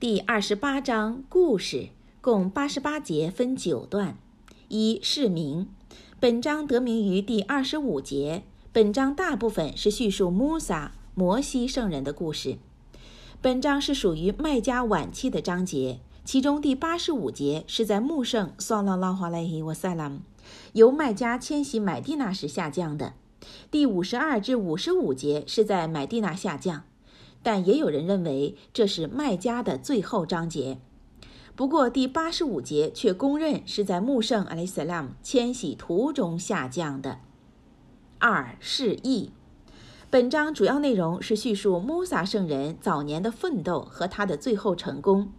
第二十八章故事共八十八节，分九段。一、释名。本章得名于第二十五节。本章大部分是叙述穆萨摩西圣人的故事。本章是属于麦加晚期的章节，其中第八十五节是在穆圣（萨拉拉哈莱伊沃塞拉姆）由麦加迁徙买地那时下降的。第五十二至五十五节是在买地那下降。但也有人认为这是麦加的最后章节，不过第八十五节却公认是在穆圣阿里斯拉姆迁徙途中下降的。二、释义。本章主要内容是叙述穆萨圣人早年的奋斗和他的最后成功。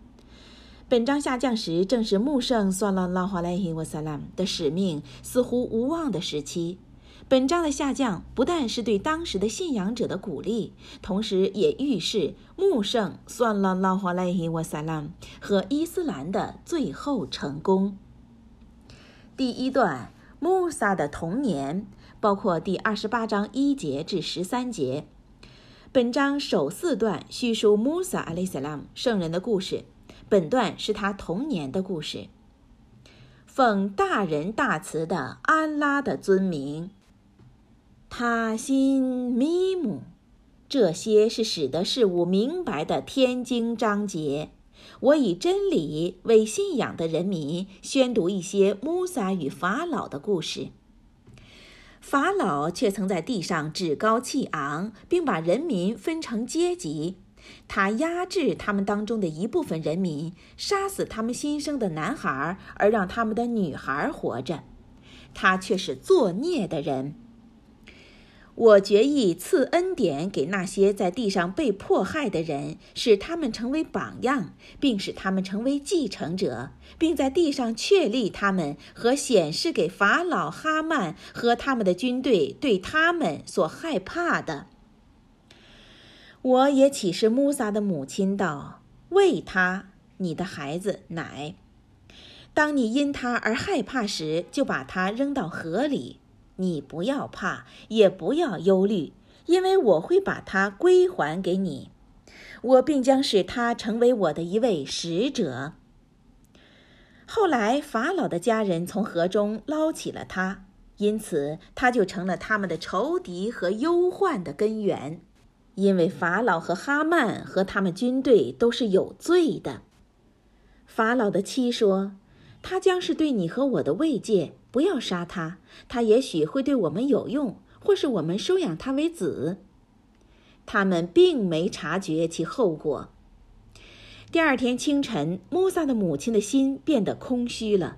本章下降时正是穆圣索拉拉哈莱希瓦萨拉姆的使命似乎无望的时期。本章的下降不但是对当时的信仰者的鼓励，同时也预示穆圣算了拉华莱伊瓦萨拉和伊斯兰的最后成功。第一段，穆萨的童年，包括第二十八章一节至十三节。本章首四段叙述穆萨阿里萨拉姆圣人的故事，本段是他童年的故事。奉大仁大慈的安拉的尊名。他心咪姆，这些是使得事物明白的天经章节。我以真理为信仰的人民宣读一些穆萨与法老的故事。法老却曾在地上趾高气昂，并把人民分成阶级。他压制他们当中的一部分人民，杀死他们新生的男孩，而让他们的女孩活着。他却是作孽的人。我决意赐恩典给那些在地上被迫害的人，使他们成为榜样，并使他们成为继承者，并在地上确立他们和显示给法老哈曼和他们的军队对他们所害怕的。我也启示穆萨的母亲道：“喂他，你的孩子奶。当你因他而害怕时，就把他扔到河里。”你不要怕，也不要忧虑，因为我会把它归还给你，我并将使他成为我的一位使者。后来，法老的家人从河中捞起了他，因此他就成了他们的仇敌和忧患的根源。因为法老和哈曼和他们军队都是有罪的。法老的妻说：“他将是对你和我的慰藉。”不要杀他，他也许会对我们有用，或是我们收养他为子。他们并没察觉其后果。第二天清晨，穆萨的母亲的心变得空虚了。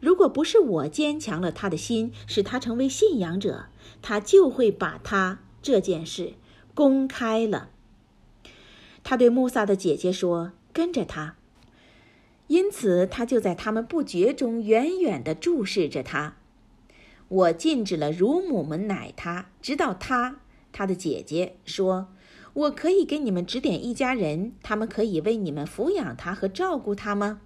如果不是我坚强了他的心，使他成为信仰者，他就会把他这件事公开了。他对穆萨的姐姐说：“跟着他。”因此，他就在他们不觉中远远地注视着他。我禁止了乳母们奶他，直到他，他的姐姐说：“我可以给你们指点一家人，他们可以为你们抚养他和照顾他吗？”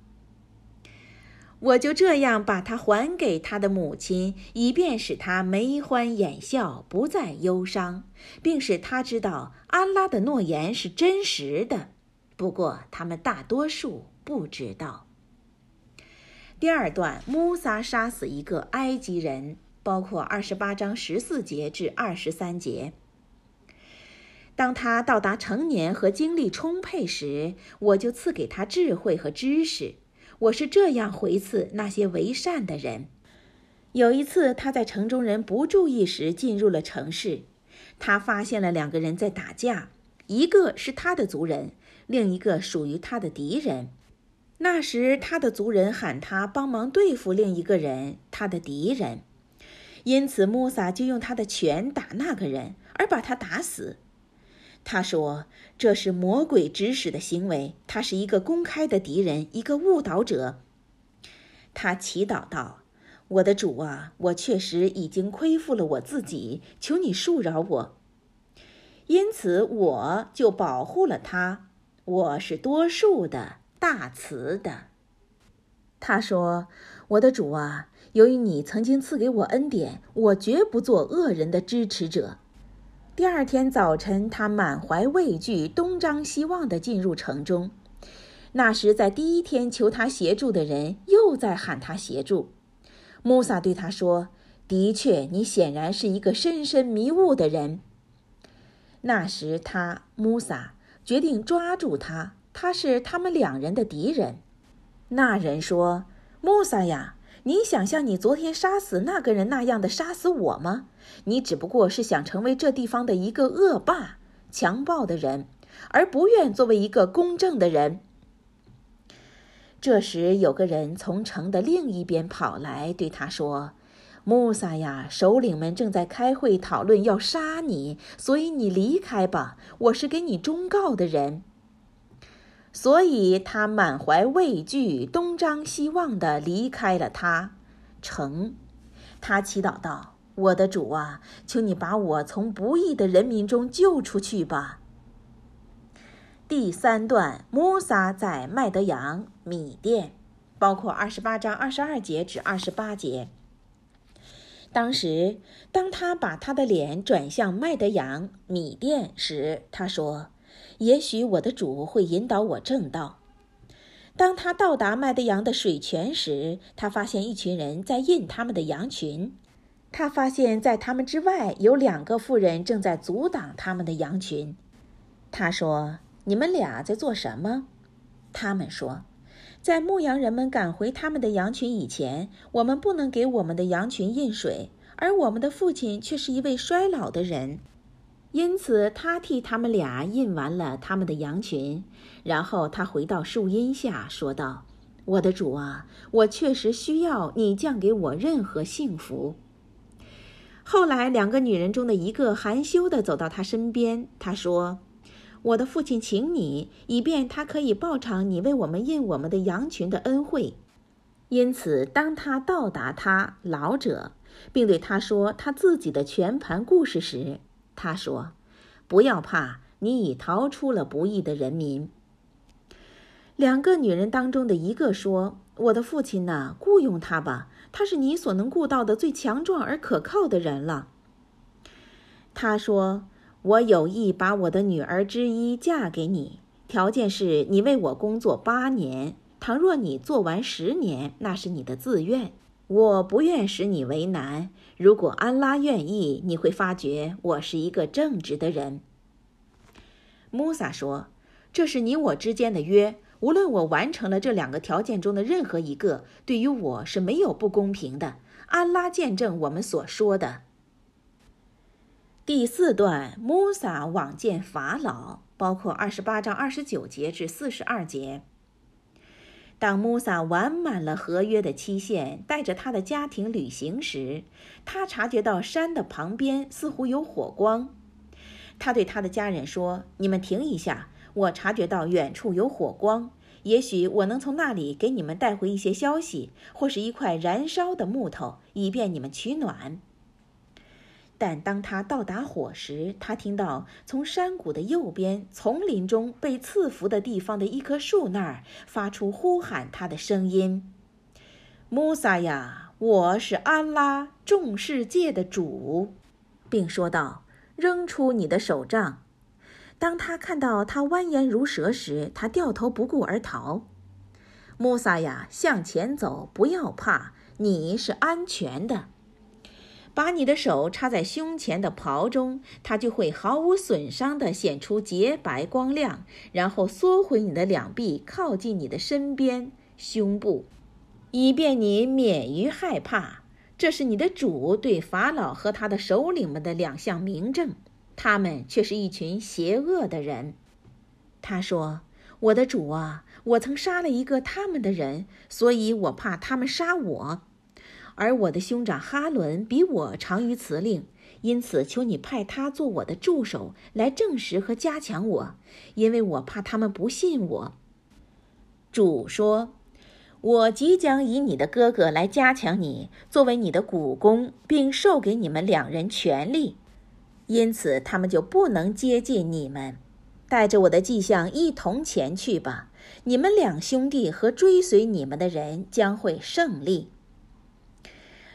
我就这样把他还给他的母亲，以便使他眉欢眼笑，不再忧伤，并使他知道安拉的诺言是真实的。不过，他们大多数。不知道。第二段，穆萨杀死一个埃及人，包括二十八章十四节至二十三节。当他到达成年和精力充沛时，我就赐给他智慧和知识。我是这样回赐那些为善的人。有一次，他在城中人不注意时进入了城市，他发现了两个人在打架，一个是他的族人，另一个属于他的敌人。那时，他的族人喊他帮忙对付另一个人，他的敌人。因此，穆萨就用他的拳打那个人，而把他打死。他说：“这是魔鬼指使的行为，他是一个公开的敌人，一个误导者。”他祈祷道：“我的主啊，我确实已经亏负了我自己，求你恕饶我。”因此，我就保护了他。我是多数的。大慈的，他说：“我的主啊，由于你曾经赐给我恩典，我绝不做恶人的支持者。”第二天早晨，他满怀畏惧，东张西望地进入城中。那时在第一天求他协助的人又在喊他协助。穆萨对他说：“的确，你显然是一个深深迷雾的人。”那时他穆萨决定抓住他，他是他们两人的敌人。那人说：“穆萨呀，你想像你昨天杀死那个人那样的杀死我吗？你只不过是想成为这地方的一个恶霸、强暴的人，而不愿作为一个公正的人。”这时，有个人从城的另一边跑来，对他说：“穆萨呀，首领们正在开会讨论要杀你，所以你离开吧。我是给你忠告的人。”所以他满怀畏惧、东张西望地离开了他城。他祈祷道：“我的主啊，求你把我从不义的人民中救出去吧。”第三段，摩萨在麦德扬，米店，包括二十八章二十二节至二十八节。当时，当他把他的脸转向麦德扬，米店时，他说：“也许我的主会引导我正道。”当他到达麦德扬的水泉时，他发现一群人在印他们的羊群。他发现，在他们之外有两个妇人正在阻挡他们的羊群。他说。你们俩在做什么？他们说，在牧羊人们赶回他们的羊群以前，我们不能给我们的羊群印水，而我们的父亲却是一位衰老的人，因此他替他们俩印完了他们的羊群。然后他回到树荫下，说道：“我的主啊，我确实需要你降给我任何幸福。”后来，两个女人中的一个含羞地走到他身边，她说。我的父亲请你，以便他可以报偿你为我们印我们的羊群的恩惠。因此，当他到达他老者，并对他说他自己的全盘故事时，他说：“不要怕，你已逃出了不义的人民。”两个女人当中的一个说：“我的父亲呢，雇佣他吧，他是你所能雇到的最强壮而可靠的人了。”他说。我有意把我的女儿之一嫁给你，条件是你为我工作八年。倘若你做完十年，那是你的自愿，我不愿使你为难。如果安拉愿意，你会发觉我是一个正直的人。穆萨说：“这是你我之间的约，无论我完成了这两个条件中的任何一个，对于我是没有不公平的。安拉见证我们所说的。”第四段，穆萨往见法老，包括二十八章二十九节至四十二节。当穆萨完满了合约的期限，带着他的家庭旅行时，他察觉到山的旁边似乎有火光。他对他的家人说：“你们停一下，我察觉到远处有火光，也许我能从那里给你们带回一些消息，或是一块燃烧的木头，以便你们取暖。”但当他到达火时，他听到从山谷的右边丛林中被赐福的地方的一棵树那儿发出呼喊他的声音：“穆萨呀，我是安拉众世界的主，并说道：扔出你的手杖。”当他看到他蜿蜒如蛇时，他掉头不顾而逃。穆萨呀，向前走，不要怕，你是安全的。把你的手插在胸前的袍中，它就会毫无损伤地显出洁白光亮。然后缩回你的两臂，靠近你的身边胸部，以便你免于害怕。这是你的主对法老和他的首领们的两项明证，他们却是一群邪恶的人。他说：“我的主啊，我曾杀了一个他们的人，所以我怕他们杀我。”而我的兄长哈伦比我长于辞令，因此求你派他做我的助手，来证实和加强我，因为我怕他们不信我。主说：“我即将以你的哥哥来加强你，作为你的股肱，并授给你们两人权力，因此他们就不能接近你们。带着我的迹象一同前去吧，你们两兄弟和追随你们的人将会胜利。”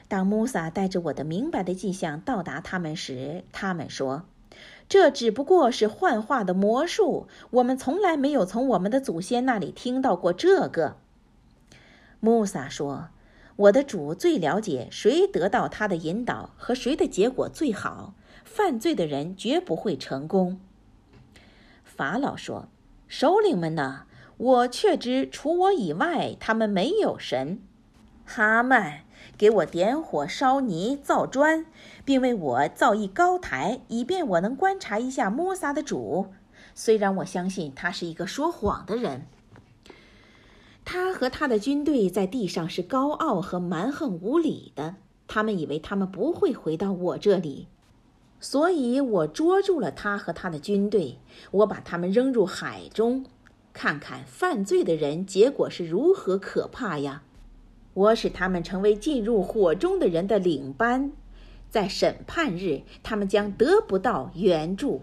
当穆萨带着我的明白的迹象到达他们时，他们说：“这只不过是幻化的魔术，我们从来没有从我们的祖先那里听到过这个。”穆萨说：“我的主最了解谁得到他的引导和谁的结果最好。犯罪的人绝不会成功。”法老说：“首领们呢？我确知除我以外，他们没有神。”哈曼，给我点火烧泥造砖，并为我造一高台，以便我能观察一下摩萨的主。虽然我相信他是一个说谎的人。他和他的军队在地上是高傲和蛮横无理的。他们以为他们不会回到我这里，所以我捉住了他和他的军队，我把他们扔入海中。看看犯罪的人结果是如何可怕呀！我使他们成为进入火中的人的领班，在审判日，他们将得不到援助。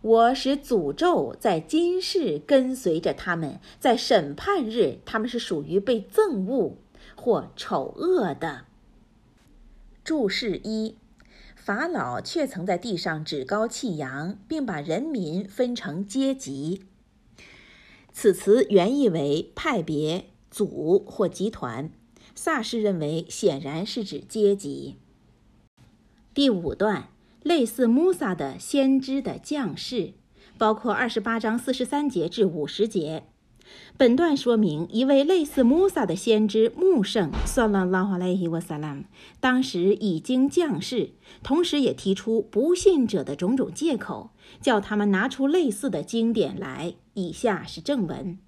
我使诅咒在今世跟随着他们，在审判日，他们是属于被憎恶或丑恶的。注释一：法老却曾在地上趾高气扬，并把人民分成阶级。此词原意为派别、组或集团。萨氏认为，显然是指阶级。第五段。类似穆萨的先知的降世，包括二十八章四十三节至五十节。本段说明一位类似穆萨的先知穆圣，算了拉哈莱希瓦萨拉姆，当时已经降世，同时也提出不信者的种种借口，叫他们拿出类似的经典来。以下是正文：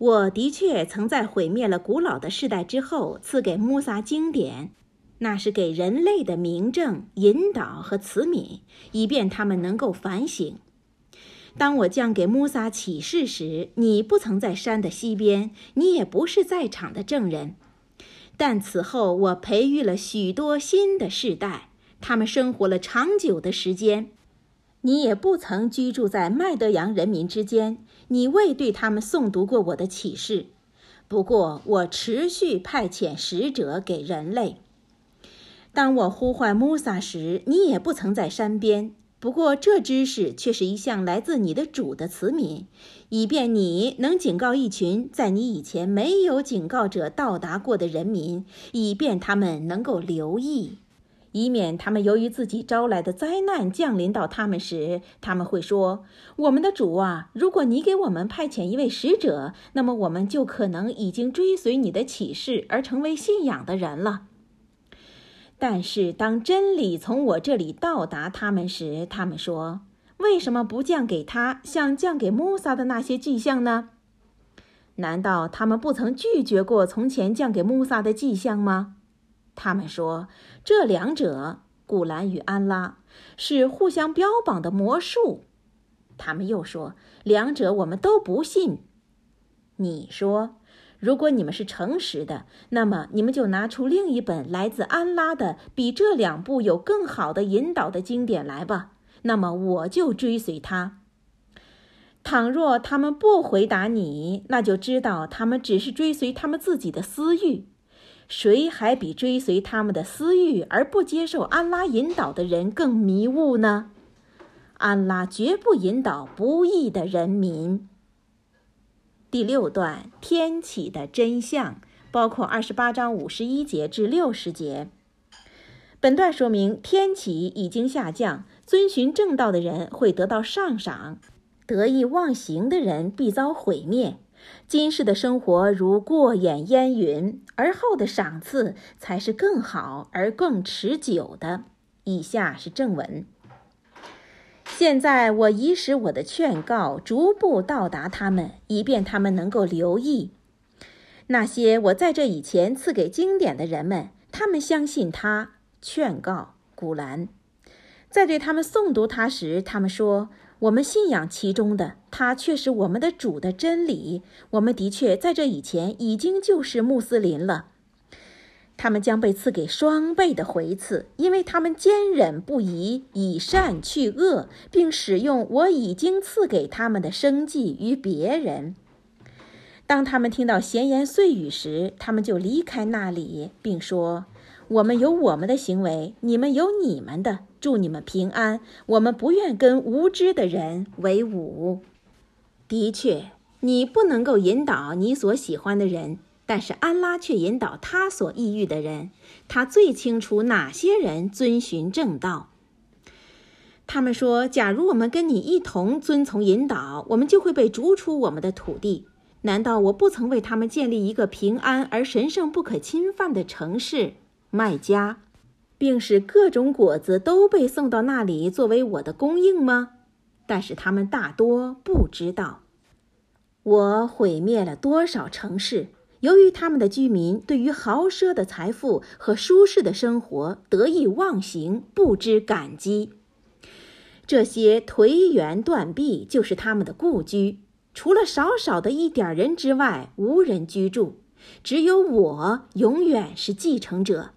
我的确曾在毁灭了古老的世代之后，赐给穆萨经典。那是给人类的明证、引导和慈悯，以便他们能够反省。当我降给穆萨启示时，你不曾在山的西边，你也不是在场的证人。但此后，我培育了许多新的世代，他们生活了长久的时间。你也不曾居住在麦德扬人民之间，你未对他们诵读过我的启示。不过，我持续派遣使者给人类。当我呼唤穆萨时，你也不曾在山边。不过，这知识却是一项来自你的主的慈悯，以便你能警告一群在你以前没有警告者到达过的人民，以便他们能够留意，以免他们由于自己招来的灾难降临到他们时，他们会说：“我们的主啊，如果你给我们派遣一位使者，那么我们就可能已经追随你的启示而成为信仰的人了。”但是，当真理从我这里到达他们时，他们说：“为什么不降给他像降给穆萨的那些迹象呢？难道他们不曾拒绝过从前降给穆萨的迹象吗？”他们说：“这两者，古兰与安拉，是互相标榜的魔术。”他们又说：“两者我们都不信。”你说。如果你们是诚实的，那么你们就拿出另一本来自安拉的、比这两部有更好的引导的经典来吧。那么我就追随他。倘若他们不回答你，那就知道他们只是追随他们自己的私欲。谁还比追随他们的私欲而不接受安拉引导的人更迷雾呢？安拉绝不引导不义的人民。第六段天启的真相，包括二十八章五十一节至六十节。本段说明天启已经下降，遵循正道的人会得到上赏，得意忘形的人必遭毁灭。今世的生活如过眼烟云，而后的赏赐才是更好而更持久的。以下是正文。现在我已使我的劝告逐步到达他们，以便他们能够留意。那些我在这以前赐给经典的人们，他们相信他劝告古兰。在对他们诵读他时，他们说：“我们信仰其中的，他却是我们的主的真理。我们的确在这以前已经就是穆斯林了。”他们将被赐给双倍的回赐，因为他们坚忍不移，以善去恶，并使用我已经赐给他们的生计于别人。当他们听到闲言碎语时，他们就离开那里，并说：“我们有我们的行为，你们有你们的，祝你们平安。我们不愿跟无知的人为伍。的确，你不能够引导你所喜欢的人，但是安拉却引导他所意欲的人。他最清楚哪些人遵循正道。他们说：“假如我们跟你一同遵从引导，我们就会被逐出我们的土地。难道我不曾为他们建立一个平安而神圣不可侵犯的城市麦加，并使各种果子都被送到那里作为我的供应吗？”但是他们大多不知道，我毁灭了多少城市，由于他们的居民对于豪奢的财富和舒适的生活得意忘形，不知感激。这些颓垣断壁就是他们的故居，除了少少的一点人之外，无人居住。只有我永远是继承者。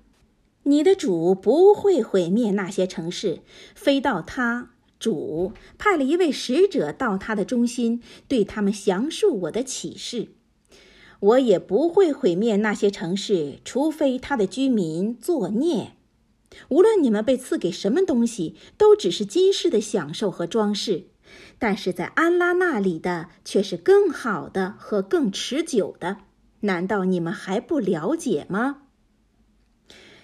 你的主不会毁灭那些城市，非到他主派了一位使者到他的中心，对他们详述我的启示。我也不会毁灭那些城市，除非他的居民作孽。无论你们被赐给什么东西，都只是今世的享受和装饰，但是在安拉那里的却是更好的和更持久的。难道你们还不了解吗？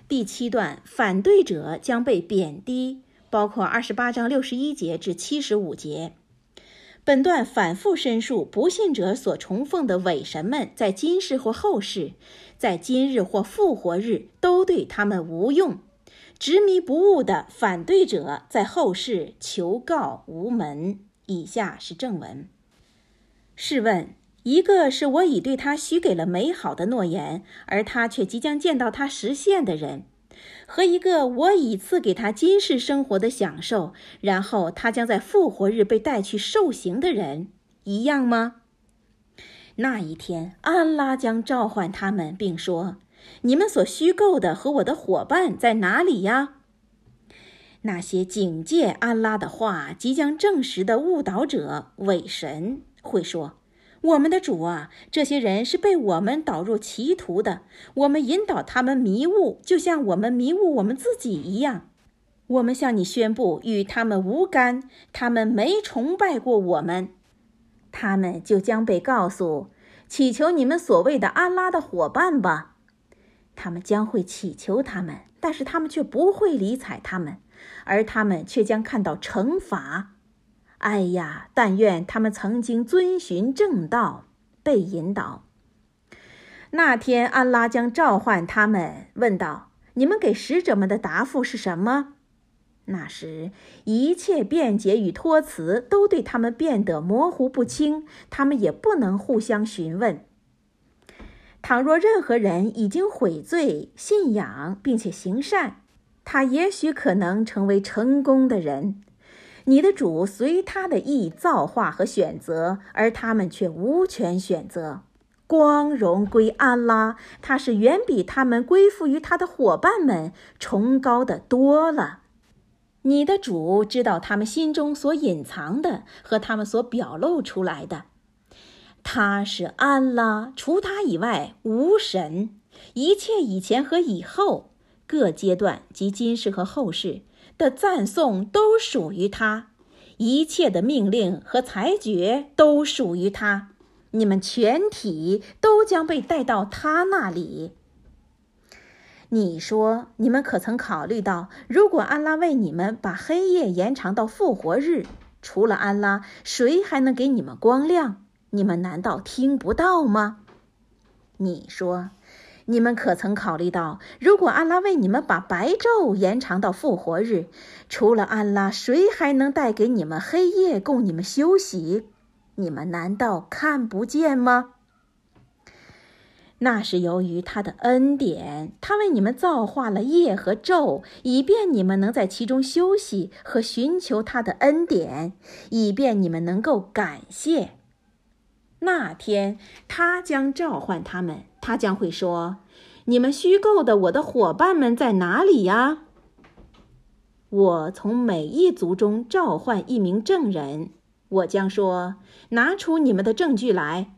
第七段，反对者将被贬低，包括二十八章六十一节至七十五节。本段反复申述不信者所崇奉的伪神们，在今世或后世，在今日或复活日，都对他们无用。执迷不悟的反对者在后世求告无门。以下是正文。试问，一个是我已对他许给了美好的诺言，而他却即将见到他实现的人，和一个我已赐给他今世生活的享受，然后他将在复活日被带去受刑的人，一样吗？那一天，安拉将召唤他们，并说。你们所虚构的和我的伙伴在哪里呀？那些警戒安拉的话即将证实的误导者、伪神会说：“我们的主啊，这些人是被我们导入歧途的，我们引导他们迷雾，就像我们迷雾我们自己一样。我们向你宣布，与他们无干，他们没崇拜过我们，他们就将被告诉：祈求你们所谓的安拉的伙伴吧。”他们将会祈求他们，但是他们却不会理睬他们，而他们却将看到惩罚。哎呀，但愿他们曾经遵循正道，被引导。那天，安拉将召唤他们，问道：“你们给使者们的答复是什么？”那时，一切辩解与托辞都对他们变得模糊不清，他们也不能互相询问。倘若任何人已经悔罪、信仰并且行善，他也许可能成为成功的人。你的主随他的意造化和选择，而他们却无权选择。光荣归安拉，他是远比他们归附于他的伙伴们崇高的多了。你的主知道他们心中所隐藏的和他们所表露出来的。他是安拉，除他以外无神。一切以前和以后各阶段及今世和后世的赞颂都属于他，一切的命令和裁决都属于他。你们全体都将被带到他那里。你说，你们可曾考虑到，如果安拉为你们把黑夜延长到复活日，除了安拉，谁还能给你们光亮？你们难道听不到吗？你说，你们可曾考虑到，如果安拉为你们把白昼延长到复活日，除了安拉，谁还能带给你们黑夜供你们休息？你们难道看不见吗？那是由于他的恩典，他为你们造化了夜和昼，以便你们能在其中休息和寻求他的恩典，以便你们能够感谢。那天，他将召唤他们，他将会说：“你们虚构的我的伙伴们在哪里呀？”我从每一族中召唤一名证人，我将说：“拿出你们的证据来。”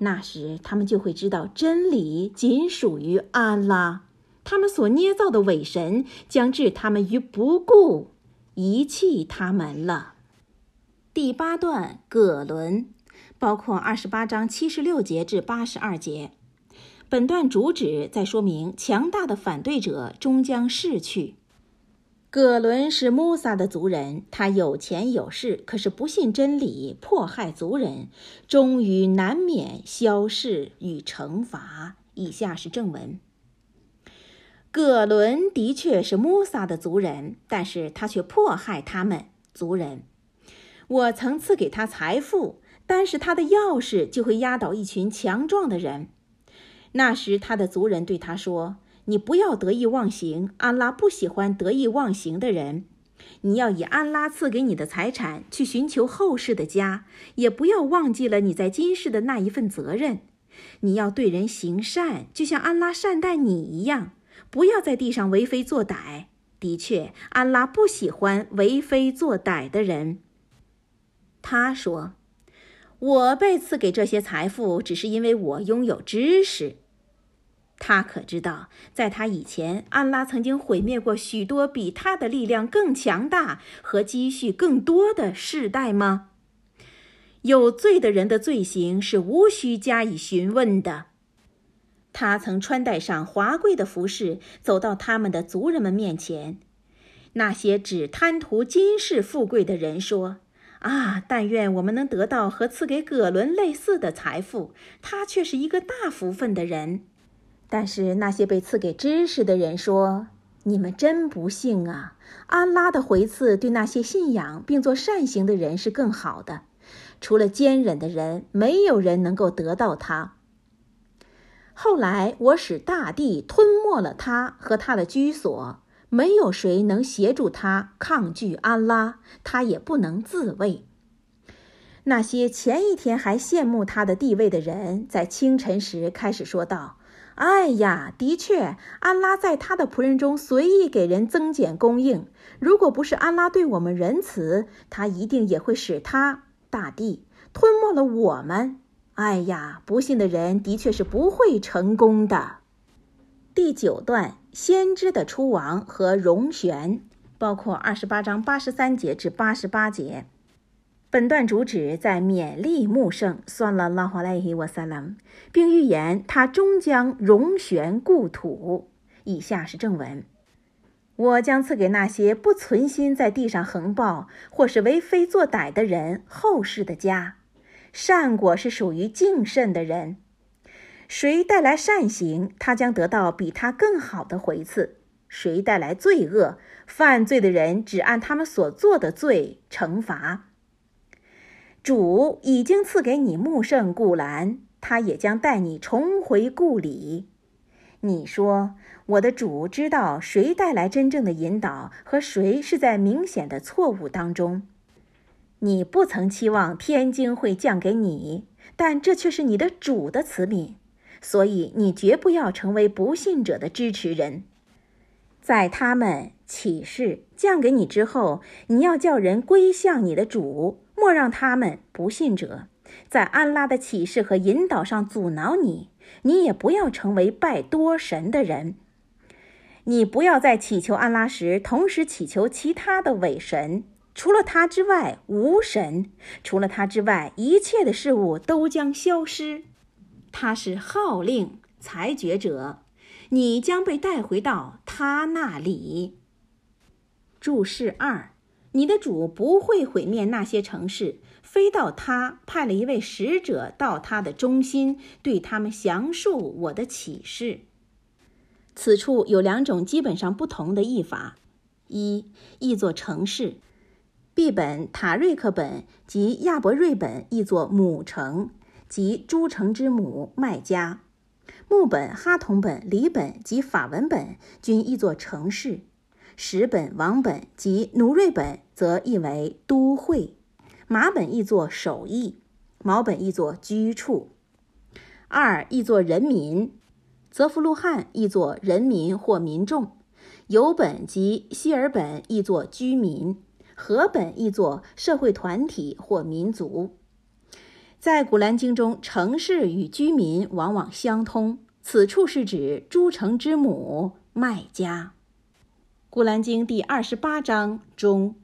那时，他们就会知道真理仅属于安拉，他们所捏造的伪神将置他们于不顾，遗弃他们了。第八段葛伦，包括二十八章七十六节至八十二节。本段主旨在说明强大的反对者终将逝去。葛伦是穆萨的族人，他有钱有势，可是不信真理，迫害族人，终于难免消逝与惩罚。以下是正文。葛伦的确是穆萨的族人，但是他却迫害他们族人。我曾赐给他财富，但是他的钥匙就会压倒一群强壮的人。那时他的族人对他说：“你不要得意忘形，安拉不喜欢得意忘形的人。你要以安拉赐给你的财产去寻求后世的家，也不要忘记了你在今世的那一份责任。你要对人行善，就像安拉善待你一样。”不要在地上为非作歹。的确，安拉不喜欢为非作歹的人。他说：“我被赐给这些财富，只是因为我拥有知识。”他可知道，在他以前，安拉曾经毁灭过许多比他的力量更强大和积蓄更多的世代吗？有罪的人的罪行是无需加以询问的。他曾穿戴上华贵的服饰，走到他们的族人们面前。那些只贪图今世富贵的人说：“啊，但愿我们能得到和赐给葛伦类似的财富，他却是一个大福分的人。”但是那些被赐给知识的人说：“你们真不幸啊！安拉的回赐对那些信仰并做善行的人是更好的。除了坚忍的人，没有人能够得到他。”后来，我使大地吞没了他和他的居所，没有谁能协助他抗拒安拉，他也不能自卫。那些前一天还羡慕他的地位的人，在清晨时开始说道：“哎呀，的确，安拉在他的仆人中随意给人增减供应。如果不是安拉对我们仁慈，他一定也会使他大地吞没了我们。”哎呀，不信的人的确是不会成功的。第九段，先知的出亡和荣旋，包括二十八章八十三节至八十八节。本段主旨在勉励穆圣，算了拉华莱伊沃萨拉，并预言他终将荣旋故土。以下是正文：我将赐给那些不存心在地上横暴或是为非作歹的人后世的家。善果是属于敬慎的人，谁带来善行，他将得到比他更好的回赐；谁带来罪恶，犯罪的人只按他们所做的罪惩罚。主已经赐给你木圣古兰，他也将带你重回故里。你说，我的主知道谁带来真正的引导，和谁是在明显的错误当中。你不曾期望天经会降给你，但这却是你的主的慈悯，所以你绝不要成为不信者的支持人。在他们启示降给你之后，你要叫人归向你的主，莫让他们不信者在安拉的启示和引导上阻挠你。你也不要成为拜多神的人。你不要在祈求安拉时，同时祈求其他的伪神。除了他之外，无神；除了他之外，一切的事物都将消失。他是号令裁决者，你将被带回到他那里。注释二：你的主不会毁灭那些城市，非到他派了一位使者到他的中心，对他们详述我的启示。此处有两种基本上不同的译法：一，译作城市。毕本塔瑞克本及亚伯瑞本译作母城，即诸城之母麦加；木本哈同本黎本及法文本均译作城市；石本王本及努瑞本则译为都会；马本译作首义；毛本译作居处；二译作人民；泽弗鲁汉译作人民或民众；尤本及希尔本译作居民。和本译作社会团体或民族，在古兰经中，城市与居民往往相通。此处是指诸城之母麦家。古兰经第二十八章中。